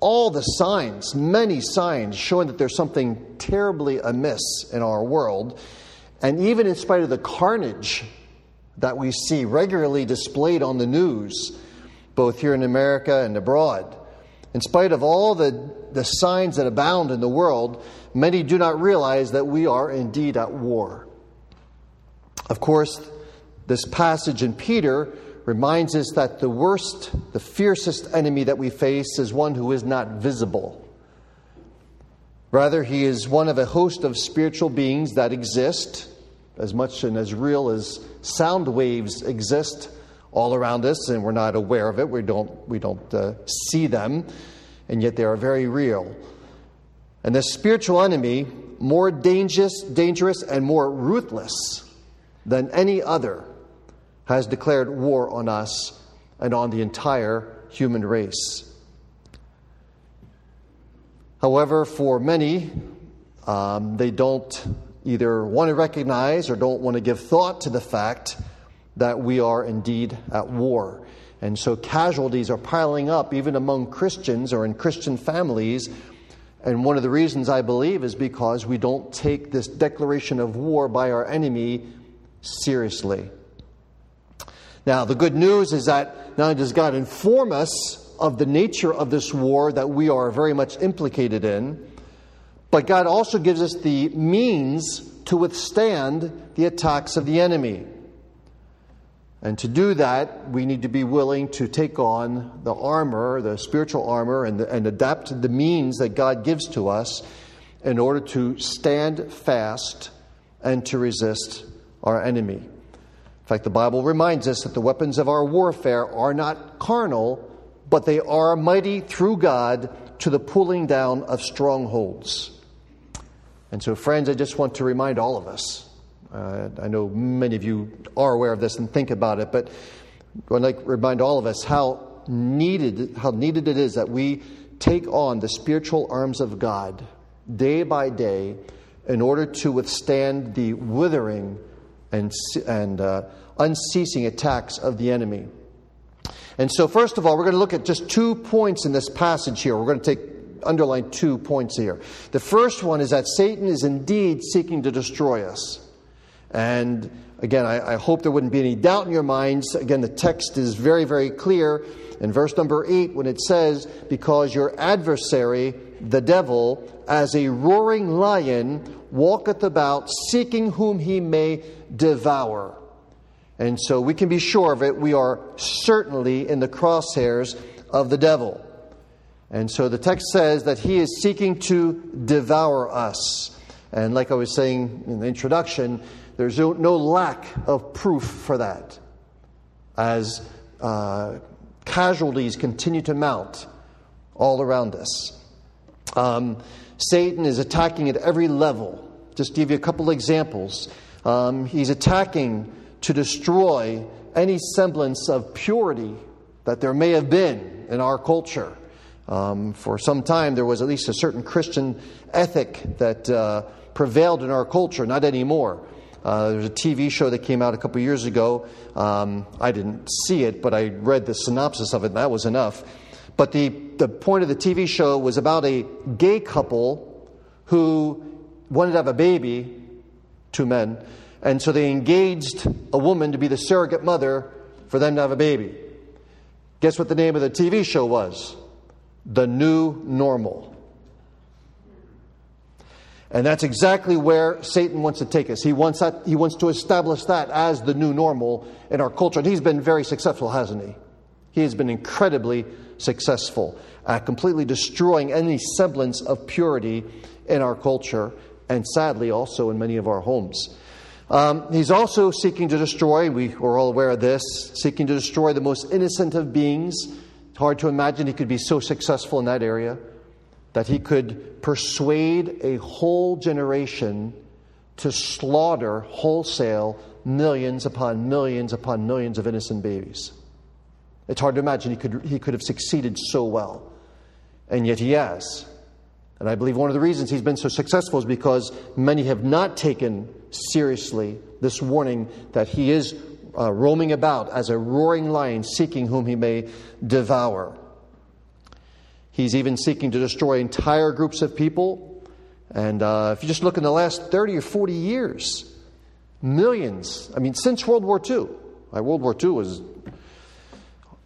all the signs, many signs, showing that there's something terribly amiss in our world. And even in spite of the carnage that we see regularly displayed on the news, both here in America and abroad, in spite of all the, the signs that abound in the world, many do not realize that we are indeed at war. Of course, this passage in Peter reminds us that the worst, the fiercest enemy that we face is one who is not visible. Rather, he is one of a host of spiritual beings that exist, as much and as real as sound waves exist all around us, and we're not aware of it. We don't, we don't uh, see them, and yet they are very real. And the spiritual enemy, more dangerous, dangerous and more ruthless than any other, has declared war on us and on the entire human race. However, for many, um, they don't either want to recognize or don't want to give thought to the fact that we are indeed at war. And so casualties are piling up even among Christians or in Christian families. And one of the reasons I believe is because we don't take this declaration of war by our enemy seriously. Now, the good news is that not only does God inform us of the nature of this war that we are very much implicated in, but God also gives us the means to withstand the attacks of the enemy. And to do that, we need to be willing to take on the armor, the spiritual armor, and, and adapt the means that God gives to us in order to stand fast and to resist our enemy fact, the Bible reminds us that the weapons of our warfare are not carnal, but they are mighty through God to the pulling down of strongholds. And so, friends, I just want to remind all of us. Uh, I know many of you are aware of this and think about it, but I would like to remind all of us how needed, how needed it is that we take on the spiritual arms of God day by day in order to withstand the withering and, and uh, unceasing attacks of the enemy. And so, first of all, we're going to look at just two points in this passage here. We're going to take underline two points here. The first one is that Satan is indeed seeking to destroy us. And again, I, I, hope there wouldn't be any doubt in your minds. Again, the text is very, very clear in verse number eight when it says, Because your adversary, the devil, as a roaring lion, walketh about, seeking whom he may devour. And so we can be sure of it. We are certainly in the crosshairs of the devil. And so the text says that he is seeking to devour us. And like I was saying in the introduction, there's no, no lack of proof for that. As uh, casualties continue to mount all around us. Um, Satan is attacking at every level. Just to give you a couple examples. Um, he's attacking to destroy any semblance of purity that there may have been in our culture. Um, for some time, there was at least a certain Christian ethic that uh, prevailed in our culture, not anymore. Uh, there's a TV show that came out a couple years ago. Um, I didn't see it, but I read the synopsis of it, and that was enough. But the, the point of the TV show was about a gay couple who wanted to have a baby, two men, and so they engaged a woman to be the surrogate mother for them to have a baby. Guess what the name of the TV show was? The New Normal. And that's exactly where Satan wants to take us. He wants, that, he wants to establish that as the new normal in our culture. And he's been very successful, hasn't he? He has been incredibly successful at completely destroying any semblance of purity in our culture and sadly also in many of our homes. Um, he's also seeking to destroy, we are all aware of this, seeking to destroy the most innocent of beings. It's hard to imagine he could be so successful in that area that he could persuade a whole generation to slaughter wholesale millions upon millions upon millions of innocent babies. It's hard to imagine he could, he could have succeeded so well. And yet he has. And I believe one of the reasons he's been so successful is because many have not taken seriously this warning that he is uh, roaming about as a roaring lion, seeking whom he may devour. He's even seeking to destroy entire groups of people. And uh, if you just look in the last 30 or 40 years, millions, I mean, since World War II, right, World War II was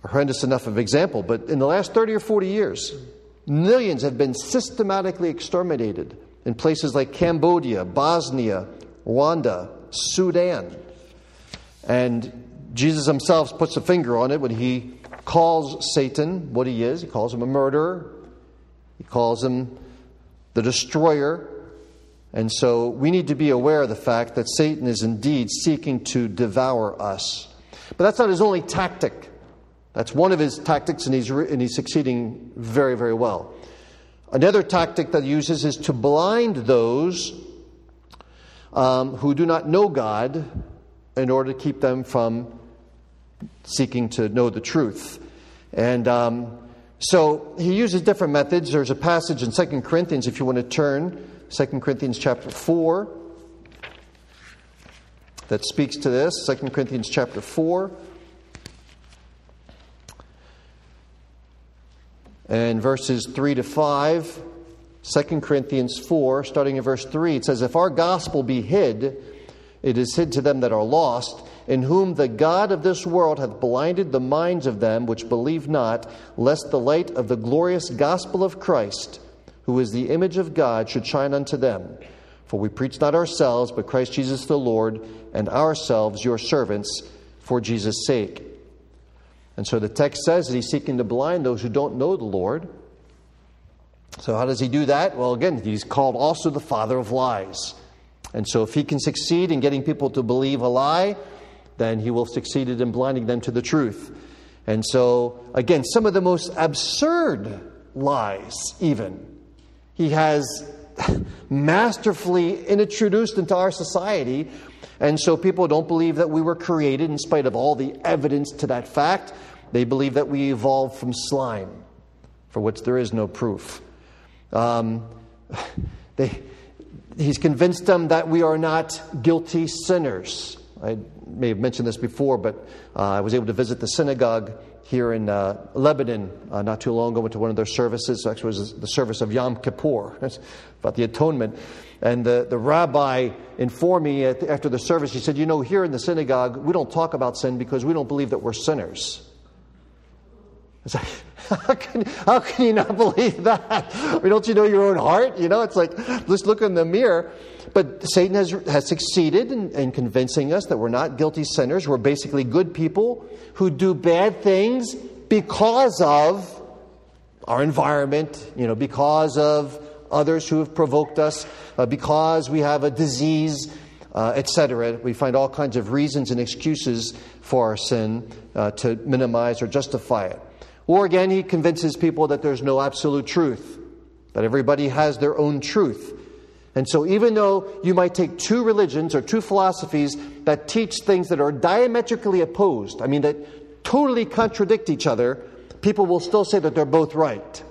horrendous enough of example, but in the last 30 or 40 years, millions have been systematically exterminated in places like Cambodia, Bosnia, Rwanda, Sudan. And Jesus himself puts a finger on it when he calls Satan what he is. He calls him a murderer, he calls him the destroyer. And so we need to be aware of the fact that Satan is indeed seeking to devour us. But that's not his only tactic. That's one of his tactics, and he's, and he's succeeding very, very well. Another tactic that he uses is to blind those um, who do not know God in order to keep them from seeking to know the truth. And um, so he uses different methods. There's a passage in 2 Corinthians, if you want to turn, 2 Corinthians chapter 4, that speaks to this. 2 Corinthians chapter 4. And verses 3 to 5. 2 Corinthians 4, starting in verse 3, it says, If our gospel be hid, it is hid to them that are lost, in whom the God of this world hath blinded the minds of them which believe not, lest the light of the glorious gospel of Christ, who is the image of God, should shine unto them. For we preach not ourselves, but Christ Jesus the Lord, and ourselves your servants for Jesus' sake. And so the text says that he's seeking to blind those who don't know the Lord so, how does he do that? Well, again, he's called also the father of lies. And so, if he can succeed in getting people to believe a lie, then he will succeed in blinding them to the truth. And so, again, some of the most absurd lies, even, he has masterfully introduced into our society. And so, people don't believe that we were created in spite of all the evidence to that fact. They believe that we evolved from slime, for which there is no proof. Um, they, he's convinced them that we are not guilty sinners. I may have mentioned this before, but uh, I was able to visit the synagogue here in uh, Lebanon uh, not too long ago. Went to one of their services. Actually, was the service of Yom Kippur. about the atonement. And the, the rabbi informed me after the service, he said, You know, here in the synagogue, we don't talk about sin because we don't believe that we're sinners. It's like, how can, how can you not believe that? I mean, don't you know your own heart? You know, it's like, let's look in the mirror. But Satan has, has succeeded in, in convincing us that we're not guilty sinners. We're basically good people who do bad things because of our environment, you know, because of others who have provoked us, uh, because we have a disease, uh, etc. We find all kinds of reasons and excuses for our sin uh, to minimize or justify it. Or again, he convinces people that there's no absolute truth, that everybody has their own truth. And so, even though you might take two religions or two philosophies that teach things that are diametrically opposed, I mean, that totally contradict each other, people will still say that they're both right.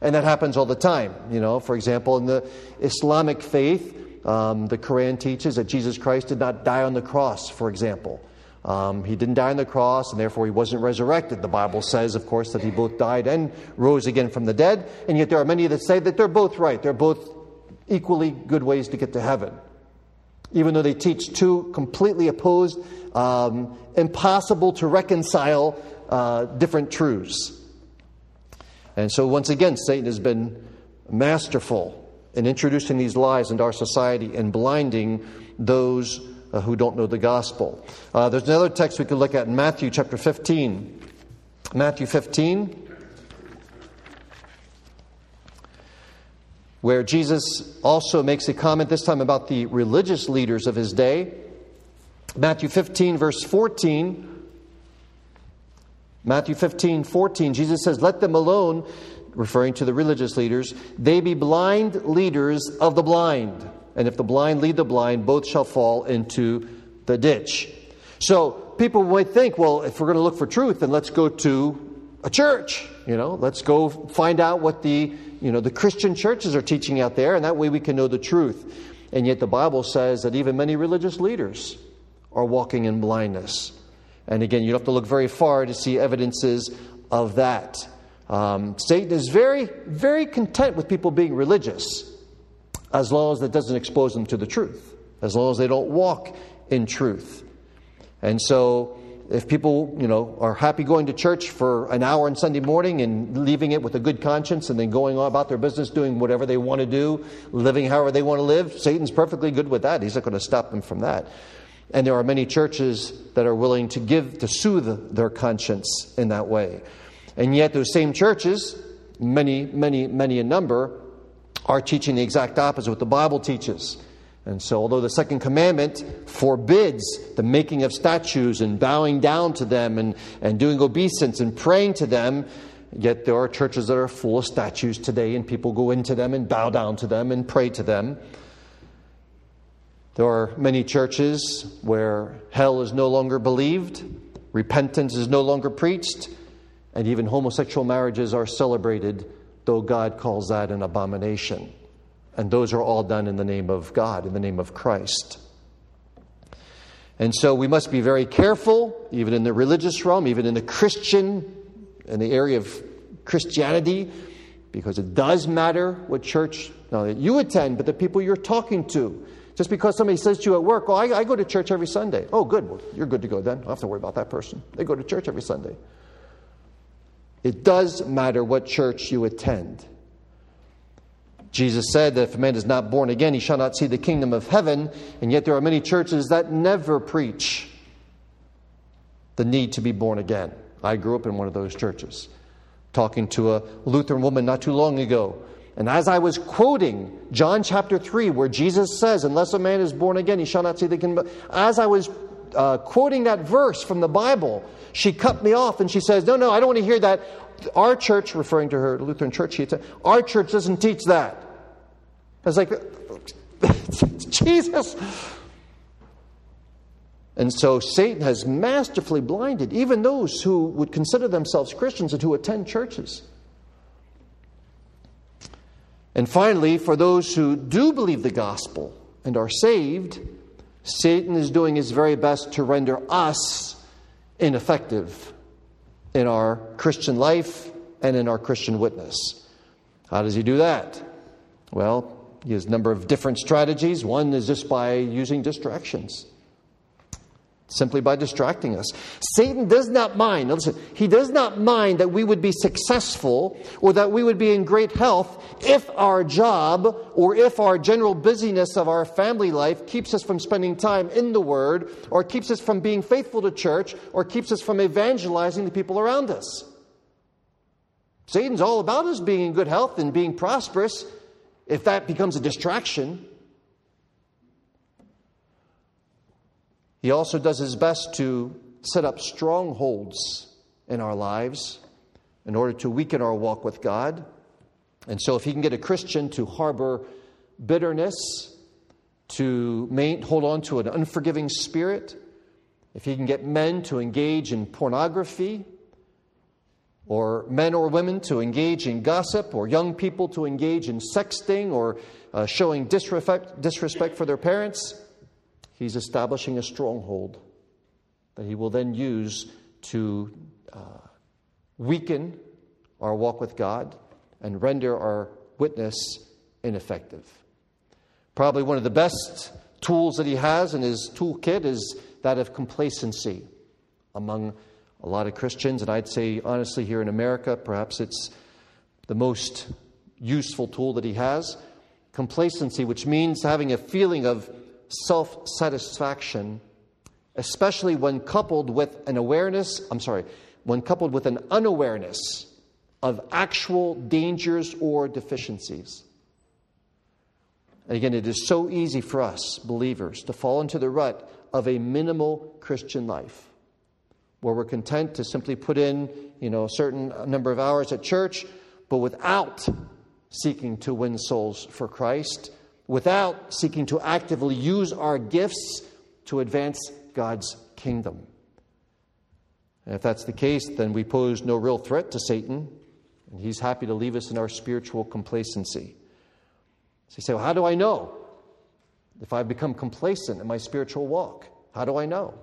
And that happens all the time. You know, for example, in the Islamic faith, um, the Quran teaches that Jesus Christ did not die on the cross, for example. Um, he didn't die on the cross, and therefore he wasn't resurrected. The Bible says, of course, that he both died and rose again from the dead, and yet there are many that say that they're both right. They're both equally good ways to get to heaven. Even though they teach two completely opposed, um, impossible to reconcile uh, different truths. And so, once again, Satan has been masterful in introducing these lies into our society and blinding those uh, who don't know the gospel. Uh, there's another text we could look at in Matthew chapter 15. Matthew 15, where Jesus also makes a comment this time about the religious leaders of his day. Matthew 15, verse 14. Matthew 15, 14, Jesus says, Let them alone, referring to the religious leaders, they be blind leaders of the blind and if the blind lead the blind, both shall fall into the ditch. So people might think, well, if we're going to look for truth, then let's go to a church. You know, let's go find out what the you know the Christian churches are teaching out there, and that way we can know the truth. And yet the Bible says that even many religious leaders are walking in blindness. And again, you don't have to look very far to see evidences of that. Um, Satan is very, very content with people being religious as long as that doesn't expose them to the truth, as long as they don't walk in truth. And so, if people, you know, are happy going to church for an hour on Sunday morning and leaving it with a good conscience and then going on about their business, doing whatever they want to do, living however they want to live, Satan's perfectly good with that. He's not going to stop them from that. And there are many churches that are willing to give, to soothe their conscience in that way. And yet, those same churches, many, many, many in number, are teaching the exact opposite of what the Bible teaches. And so, although the second commandment forbids the making of statues and bowing down to them and, and doing obeisance and praying to them, yet there are churches that are full of statues today, and people go into them and bow down to them and pray to them. There are many churches where hell is no longer believed, repentance is no longer preached, and even homosexual marriages are celebrated, though God calls that an abomination. And those are all done in the name of God, in the name of Christ. And so we must be very careful, even in the religious realm, even in the Christian, in the area of Christianity, because it does matter what church that you attend, but the people you're talking to. Just because somebody says to you at work, Oh, I, I go to church every Sunday. Oh, good. Well, you're good to go then. I don't have to worry about that person. They go to church every Sunday. It does matter what church you attend. Jesus said that if a man is not born again, he shall not see the kingdom of heaven, and yet there are many churches that never preach the need to be born again. I grew up in one of those churches, talking to a Lutheran woman not too long ago. And as I was quoting John chapter 3, where Jesus says, Unless a man is born again, he shall not see the kingdom. As I was uh, quoting that verse from the Bible, she cut me off and she says, No, no, I don't want to hear that. Our church, referring to her Lutheran church, she said, Our church doesn't teach that. I was like, Jesus. And so Satan has masterfully blinded even those who would consider themselves Christians and who attend churches. And finally, for those who do believe the gospel and are saved, Satan is doing his very best to render us ineffective in our Christian life and in our Christian witness. How does he do that? Well, he has a number of different strategies. One is just by using distractions, simply by distracting us. Satan does not mind, listen, he does not mind that we would be successful or that we would be in great health if our job or if our general busyness of our family life keeps us from spending time in the Word or keeps us from being faithful to church or keeps us from evangelizing the people around us. Satan's all about us being in good health and being prosperous if that becomes a distraction, he also does his best to set up strongholds in our lives in order to weaken our walk with God. And so, if he can get a Christian to harbor bitterness, to main, hold on to an unforgiving spirit, if he can get men to engage in pornography, or men or women to engage in gossip, or young people to engage in sexting or uh, showing disrespect, disrespect for their parents, he's establishing a stronghold that he will then use to uh, weaken our walk with God and render our witness ineffective. Probably one of the best tools that he has in his toolkit is that of complacency among a lot of Christians, and I'd say honestly here in America, perhaps it's the most useful tool that he has. Complacency, which means having a feeling of self satisfaction, especially when coupled with an awareness, I'm sorry, when coupled with an unawareness of actual dangers or deficiencies. And again, it is so easy for us, believers, to fall into the rut of a minimal Christian life where we're content to simply put in, you know, a certain number of hours at church, but without seeking to win souls for Christ, without seeking to actively use our gifts to advance God's kingdom. And if that's the case, then we pose no real threat to Satan, and he's happy to leave us in our spiritual complacency. So you say, well, how do I know if I've become complacent in my spiritual walk? How do I know?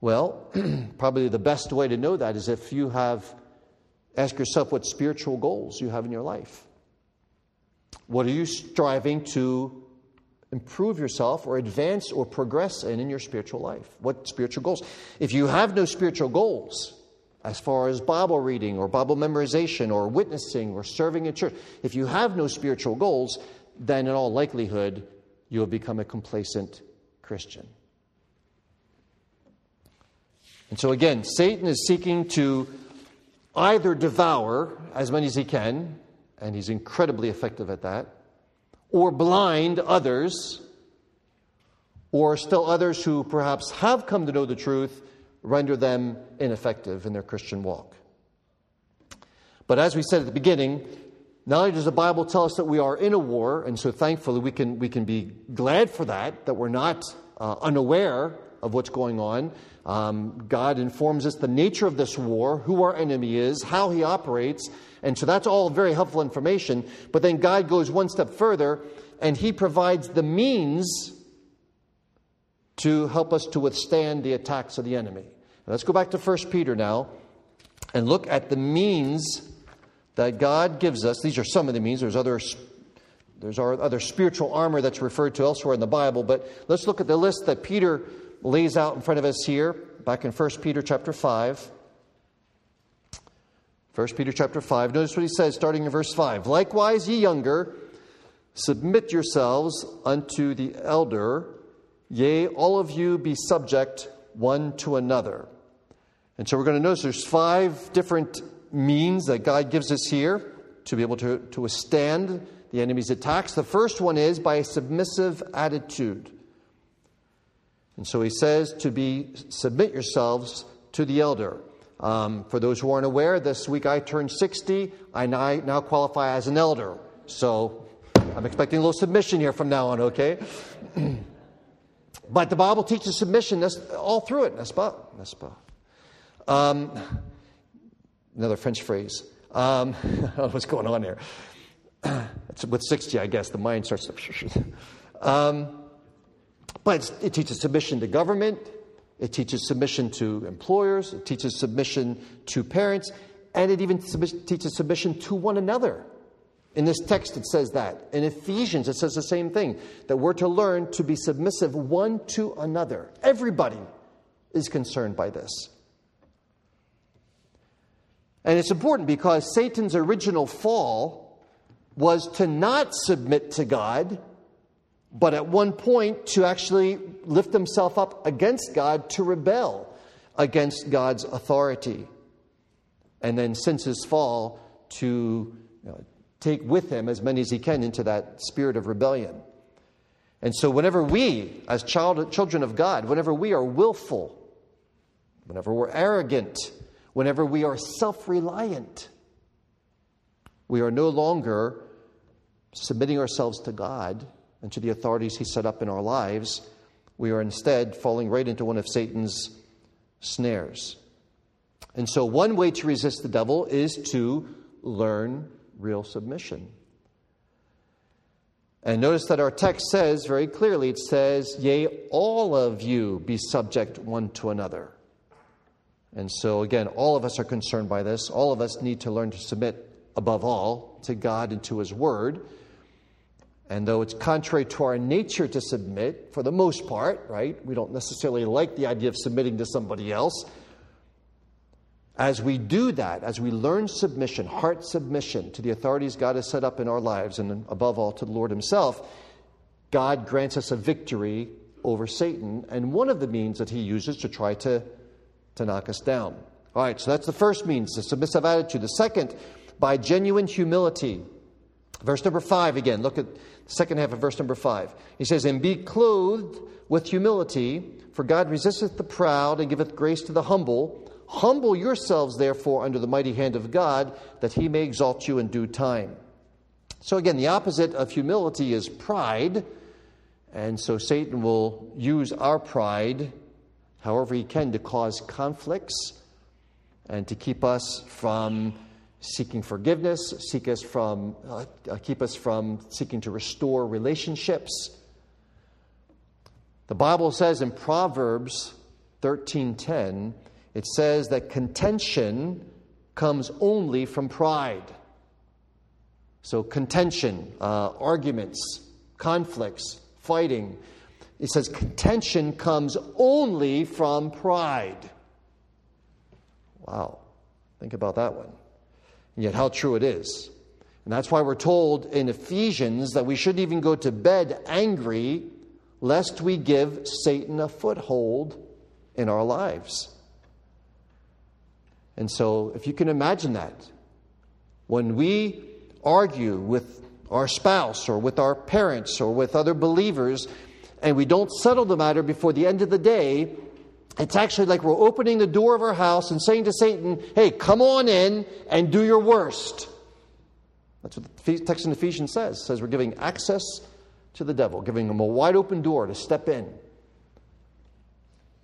Well, probably the best way to know that is if you have, ask yourself what spiritual goals you have in your life. What are you striving to improve yourself or advance or progress in in your spiritual life? What spiritual goals? If you have no spiritual goals, as far as Bible reading or Bible memorization or witnessing or serving in church, if you have no spiritual goals, then in all likelihood, you will become a complacent Christian. And so, again, Satan is seeking to either devour as many as he can, and he's incredibly effective at that, or blind others, or still others who perhaps have come to know the truth render them ineffective in their Christian walk. But as we said at the beginning, not only does the Bible tell us that we are in a war, and so thankfully we can, we can be glad for that, that we're not uh, unaware of what's going on. Um, God informs us the nature of this war, who our enemy is, how he operates, and so that's all very helpful information. But then God goes one step further, and he provides the means to help us to withstand the attacks of the enemy. Let's go back to 1 Peter now and look at the means that God gives us. These are some of the means. There's other there's other spiritual armor that's referred to elsewhere in the Bible, but let's look at the list that Peter lays out in front of us here, back in 1 Peter chapter 5. 1 Peter chapter 5. Notice what he says starting in verse 5. Likewise, ye younger, submit yourselves unto the elder. Yea, all of you be subject one to another. And so we're going to notice there's five different means that God gives us here to be able to, to withstand the enemy's attacks. The first one is by a submissive attitude. And so he says to be submit yourselves to the elder. Um, for those who aren't aware, this week I turned 60. I now, qualify as an elder. So I'm expecting a little submission here from now on, okay? But the Bible teaches submission all through it, n'est-ce pas? N'est-ce pas? Um, another French phrase. Um, what's going on here. It's with 60, I guess, the mind starts to. Um, but it teaches submission to government, it teaches submission to employers, it teaches submission to parents, and it even teaches submission to one another. In this text, it says that. In Ephesians, it says the same thing that we're to learn to be submissive one to another. Everybody is concerned by this. And it's important because Satan's original fall was to not submit to God, but at one point to actually lift himself up against God to rebel against God's authority. And then, since his fall, to you know, take with him as many as he can into that spirit of rebellion. And so, whenever we, as child, children of God, whenever we are willful, whenever we're arrogant, whenever we are self reliant, we are no longer submitting ourselves to God and to the authorities He set up in our lives. We are instead falling right into one of Satan's snares. And so, one way to resist the devil is to learn real submission. And notice that our text says very clearly it says, Yea, all of you be subject one to another. And so, again, all of us are concerned by this. All of us need to learn to submit, above all, to God and to His Word. And though it's contrary to our nature to submit, for the most part, right, we don't necessarily like the idea of submitting to somebody else. As we do that, as we learn submission, heart submission to the authorities God has set up in our lives, and above all to the Lord Himself, God grants us a victory over Satan, and one of the means that He uses to try to, to knock us down. All right, so that's the first means, the submissive attitude. The second, by genuine humility. Verse number five again, look at the second half of verse number five. He says, And be clothed with humility, for God resisteth the proud and giveth grace to the humble. Humble yourselves, therefore, under the mighty hand of God, that he may exalt you in due time. So, again, the opposite of humility is pride. And so Satan will use our pride however he can to cause conflicts and to keep us from seeking forgiveness, seek us from, uh, keep us from seeking to restore relationships. The Bible says in Proverbs 13:10, it says that contention comes only from pride. So contention, uh, arguments, conflicts, fighting. It says contention comes only from pride. Wow. Think about that one. And yet, how true it is. And that's why we're told in Ephesians that we shouldn't even go to bed angry, lest we give Satan a foothold in our lives. And so, if you can imagine that, when we argue with our spouse or with our parents or with other believers, and we don't settle the matter before the end of the day, it's actually like we're opening the door of our house and saying to Satan, hey, come on in and do your worst. That's what the text in Ephesians says. It says we're giving access to the devil, giving him a wide open door to step in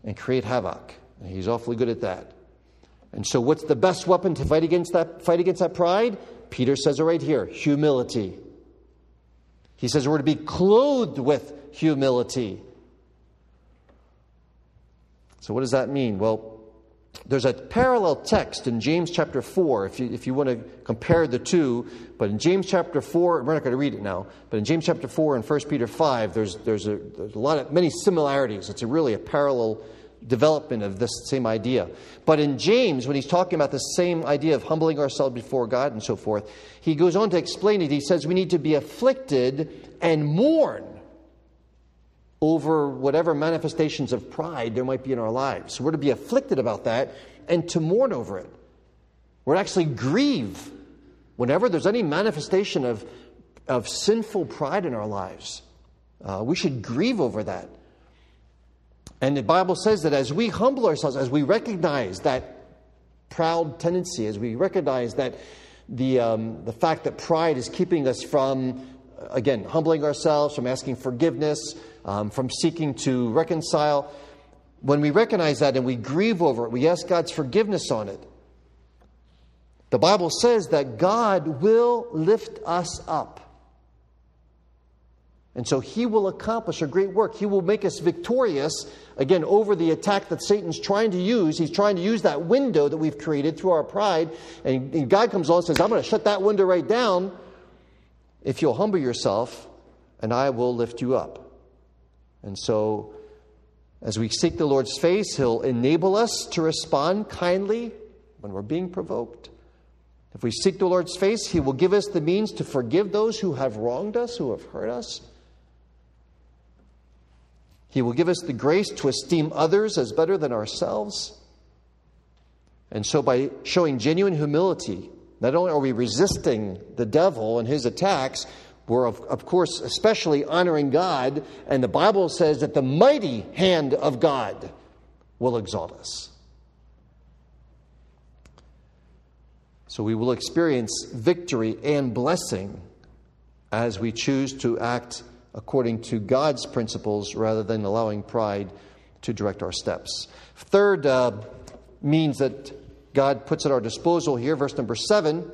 and create havoc. And he's awfully good at that. And so what's the best weapon to fight against that fight against that pride? Peter says it right here, humility. He says we're to be clothed with humility. So, what does that mean? Well, there's a parallel text in James chapter 4, if you, if you want to compare the two. But in James chapter 4, we're not going to read it now, but in James chapter 4 and 1 Peter 5, there's, there's, a, there's a lot of many similarities. It's a really a parallel development of this same idea. But in James, when he's talking about the same idea of humbling ourselves before God and so forth, he goes on to explain it. He says we need to be afflicted and mourn over whatever manifestations of pride there might be in our lives. We're to be afflicted about that and to mourn over it. We're to actually grieve whenever there's any manifestation of, of sinful pride in our lives. Uh, we should grieve over that. And the Bible says that as we humble ourselves, as we recognize that proud tendency, as we recognize that the, um, the fact that pride is keeping us from, again, humbling ourselves, from asking forgiveness, um, from seeking to reconcile. When we recognize that and we grieve over it, we ask God's forgiveness on it. The Bible says that God will lift us up. And so he will accomplish a great work. He will make us victorious, again, over the attack that Satan's trying to use. He's trying to use that window that we've created through our pride. And God comes along and says, I'm going to shut that window right down if you'll humble yourself, and I will lift you up. And so, as we seek the Lord's face, He'll enable us to respond kindly when we're being provoked. If we seek the Lord's face, He will give us the means to forgive those who have wronged us, who have hurt us. He will give us the grace to esteem others as better than ourselves. And so, by showing genuine humility, not only are we resisting the devil and his attacks, we're, of, of course, especially honoring God, and the Bible says that the mighty hand of God will exalt us. So we will experience victory and blessing as we choose to act according to God's principles rather than allowing pride to direct our steps. Third uh, means that God puts at our disposal here, verse number seven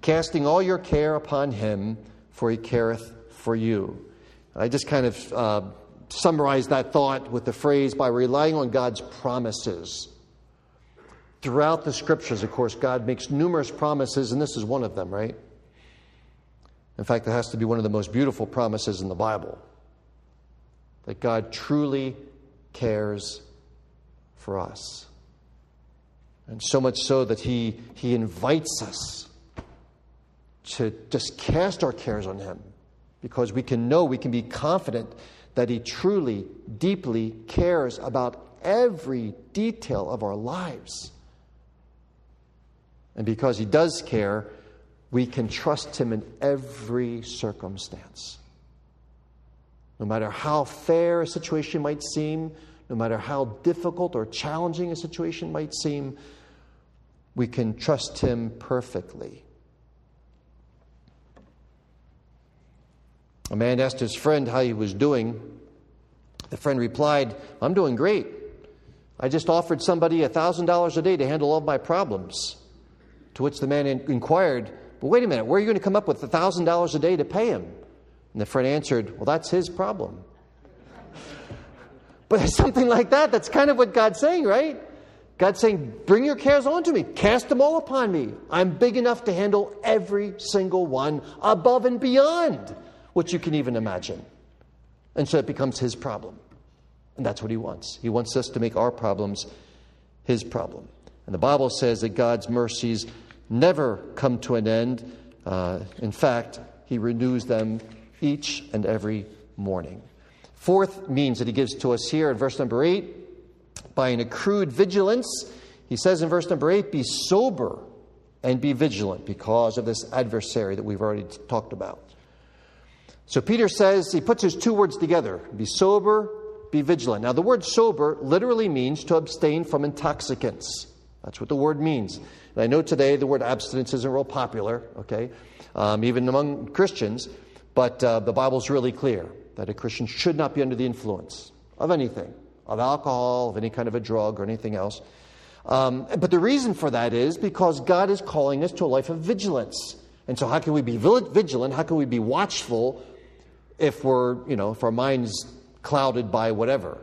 casting all your care upon Him for he careth for you. I just kind of uh, summarized that thought with the phrase by relying on God's promises. Throughout the scriptures, of course, God makes numerous promises, and this is one of them, right? In fact, it has to be one of the most beautiful promises in the Bible that God truly cares for us. And so much so that He, he invites us to just cast our cares on Him because we can know, we can be confident that He truly, deeply cares about every detail of our lives. And because He does care, we can trust Him in every circumstance. No matter how fair a situation might seem, no matter how difficult or challenging a situation might seem, we can trust Him perfectly. A man asked his friend how he was doing. The friend replied, I'm doing great. I just offered somebody $1,000 a day to handle all of my problems. To which the man inquired, But wait a minute, where are you going to come up with $1,000 a day to pay him? And the friend answered, Well, that's his problem. But it's something like that. That's kind of what God's saying, right? God's saying, Bring your cares onto me, cast them all upon me. I'm big enough to handle every single one above and beyond what you can even imagine. And so it becomes His problem. And that's what He wants. He wants us to make our problems His problem. And the Bible says that God's mercies never come to an end. Uh, in fact, He renews them each and every morning. Fourth means that He gives to us here in verse number 8 by an accrued vigilance. He says in verse number 8, Be sober and be vigilant because of this adversary that we've already talked about. So Peter says, he puts his two words together be sober, be vigilant. Now, the word sober literally means to abstain from intoxicants. That's what the word means. And I know today the word abstinence isn't real popular, okay, um, even among Christians, but uh, the Bible's really clear that a Christian should not be under the influence of anything, of alcohol, of any kind of a drug, or anything else. Um, but the reason for that is because God is calling us to a life of vigilance. And so, how can we be vigilant? How can we be watchful if we're, you know, if our mind's clouded by whatever?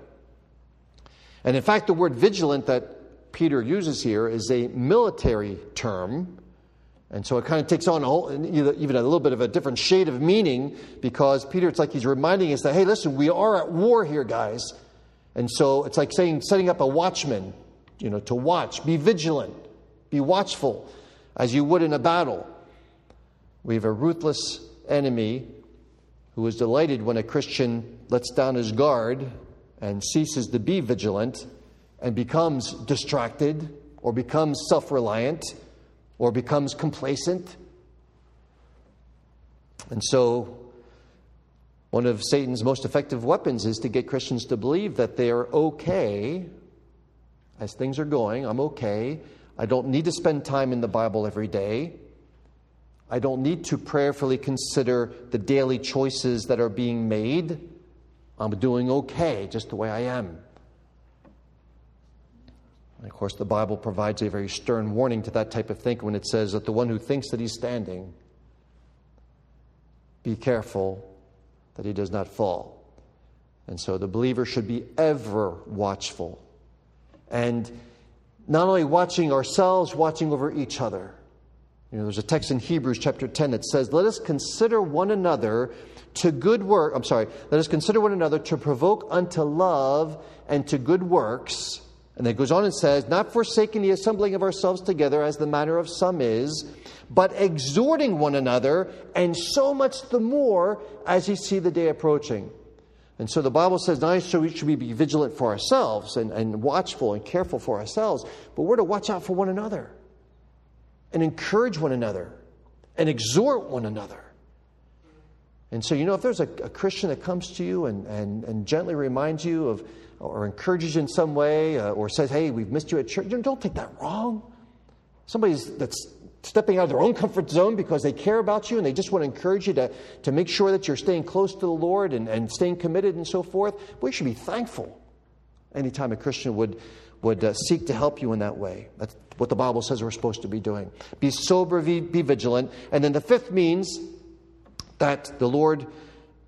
And in fact, the word vigilant that Peter uses here is a military term. And so it kind of takes on a even a little bit of a different shade of meaning because Peter, it's like he's reminding us that, hey, listen, we are at war here, guys. And so it's like saying, setting up a watchman, you know, to watch, be vigilant, be watchful as you would in a battle. We have a ruthless enemy who is delighted when a Christian lets down his guard and ceases to be vigilant and becomes distracted or becomes self reliant or becomes complacent. And so, one of Satan's most effective weapons is to get Christians to believe that they are okay as things are going. I'm okay. I don't need to spend time in the Bible every day. I don't need to prayerfully consider the daily choices that are being made. I'm doing okay just the way I am. And of course, the Bible provides a very stern warning to that type of thinking when it says that the one who thinks that he's standing, be careful that he does not fall. And so the believer should be ever watchful. And not only watching ourselves, watching over each other. You know, there's a text in Hebrews chapter 10 that says, Let us consider one another to good work. I'm sorry, let us consider one another to provoke unto love and to good works and then it goes on and says, Not forsaking the assembling of ourselves together, as the manner of some is, but exhorting one another, and so much the more as you see the day approaching. And so the Bible says not we, should we be vigilant for ourselves and, and watchful and careful for ourselves, but we're to watch out for one another and encourage one another and exhort one another. And so, you know, if there's a, a Christian that comes to you and, and, and gently reminds you of, or encourages you in some way uh, or says, hey, we've missed you at church, don't take that wrong. Somebody's that's stepping out of their own comfort zone because they care about you and they just want to encourage you to, to make sure that you're staying close to the Lord and, and staying committed and so forth. We should be thankful anytime a Christian would, would uh, seek to help you in that way. That's what the Bible says we're supposed to be doing. Be sober, be, be vigilant. And then the fifth means that the Lord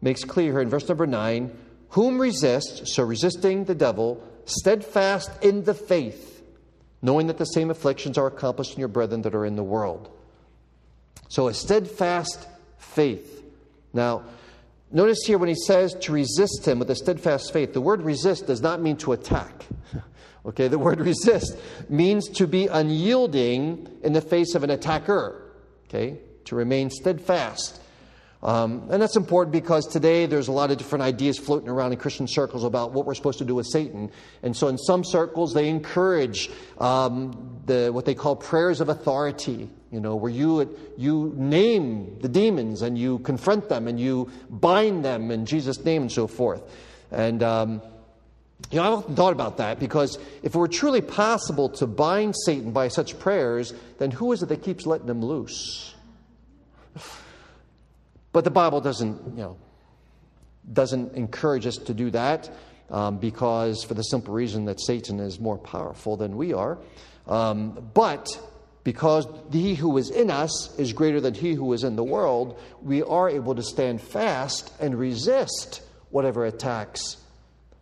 makes clear here in verse number 9 whom resist, so resisting the devil, steadfast in the faith, knowing that the same afflictions are accomplished in your brethren that are in the world. So a steadfast faith. Now, notice here when he says to resist him with a steadfast faith, the word resist does not mean to attack. okay, the word resist means to be unyielding in the face of an attacker. Okay, to remain steadfast. Um, and that's important because today there's a lot of different ideas floating around in Christian circles about what we're supposed to do with Satan. And so in some circles, they encourage um, the, what they call prayers of authority, you know, where you, you name the demons and you confront them and you bind them in Jesus' name and so forth. And, um, you know, I've often thought about that because if it were truly possible to bind Satan by such prayers, then who is it that keeps letting him loose? But the Bible doesn't, you know, doesn't encourage us to do that um, because, for the simple reason that Satan is more powerful than we are. Um, but because he who is in us is greater than he who is in the world, we are able to stand fast and resist whatever attacks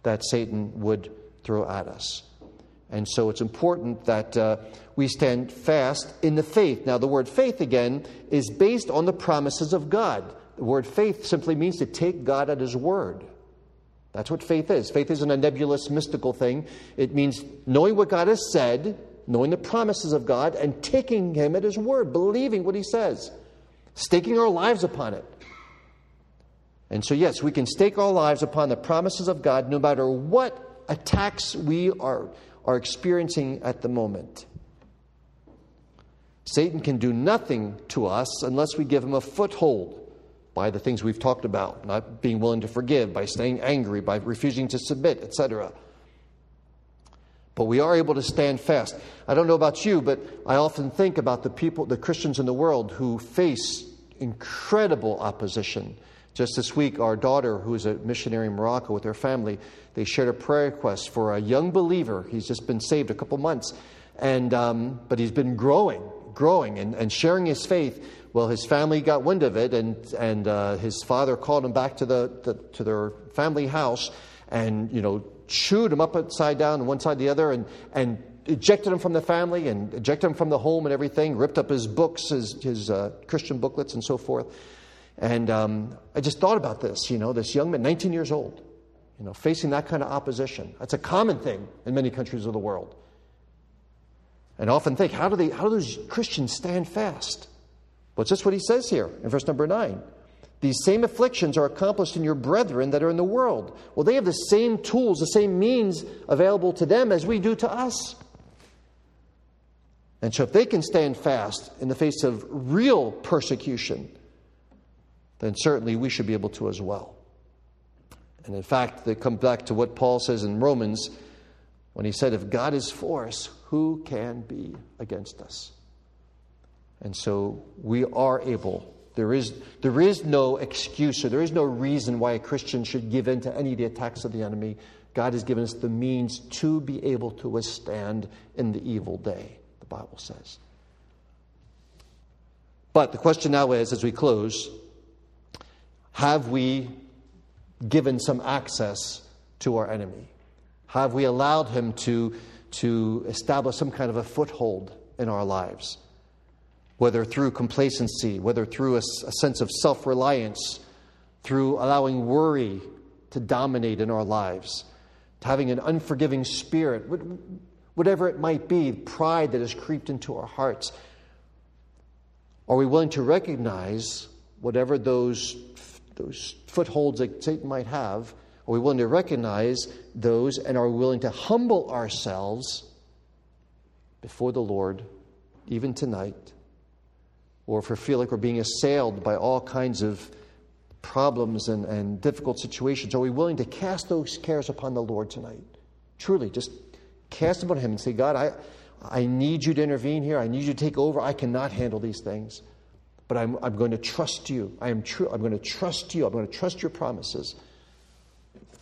that Satan would throw at us. And so it's important that uh, we stand fast in the faith. Now, the word faith, again, is based on the promises of God. The word faith simply means to take God at His word. That's what faith is. Faith isn't a nebulous, mystical thing. It means knowing what God has said, knowing the promises of God, and taking Him at His word, believing what He says, staking our lives upon it. And so, yes, we can stake our lives upon the promises of God no matter what attacks we are, are experiencing at the moment. Satan can do nothing to us unless we give him a foothold by the things we've talked about, not being willing to forgive, by staying angry, by refusing to submit, etc. But we are able to stand fast. I don't know about you, but I often think about the people, the Christians in the world who face incredible opposition. Just this week, our daughter, who is a missionary in Morocco with her family, they shared a prayer request for a young believer. He's just been saved a couple months, and um, but he's been growing, growing, and, and sharing his faith well, his family got wind of it, and, and uh, his father called him back to, the, the, to their family house and, you know, chewed him up upside down, one side the other, and, and ejected him from the family and ejected him from the home and everything, ripped up his books, his, his uh, Christian booklets, and so forth. And um, I just thought about this, you know, this young man, 19 years old, you know, facing that kind of opposition. That's a common thing in many countries of the world. And I often think, how do, they, how do those Christians stand fast? Well, just what he says here in verse number 9. These same afflictions are accomplished in your brethren that are in the world. Well, they have the same tools, the same means available to them as we do to us. And so, if they can stand fast in the face of real persecution, then certainly we should be able to as well. And in fact, they come back to what Paul says in Romans when he said, If God is for us, who can be against us? And so we are able. There is, there is no excuse or there is no reason why a Christian should give in to any of the attacks of the enemy. God has given us the means to be able to withstand in the evil day, the Bible says. But the question now is, as we close, have we given some access to our enemy? Have we allowed him to, to establish some kind of a foothold in our lives? Whether through complacency, whether through a, a sense of self reliance, through allowing worry to dominate in our lives, to having an unforgiving spirit, whatever it might be, pride that has creeped into our hearts. Are we willing to recognize whatever those, those footholds that Satan might have? Are we willing to recognize those and are we willing to humble ourselves before the Lord, even tonight? Or if we feel like we're being assailed by all kinds of problems and, and difficult situations, are we willing to cast those cares upon the Lord tonight? Truly, just cast them on Him and say, God, I, I need you to intervene here. I need you to take over. I cannot handle these things. But I'm, I'm going to trust you. I am true. I'm going to trust you. I'm going to trust your promises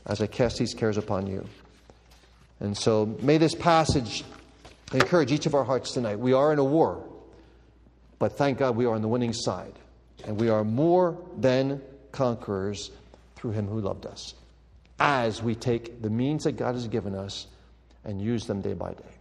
as I cast these cares upon you. And so may this passage encourage each of our hearts tonight. We are in a war. But thank God we are on the winning side. And we are more than conquerors through him who loved us as we take the means that God has given us and use them day by day.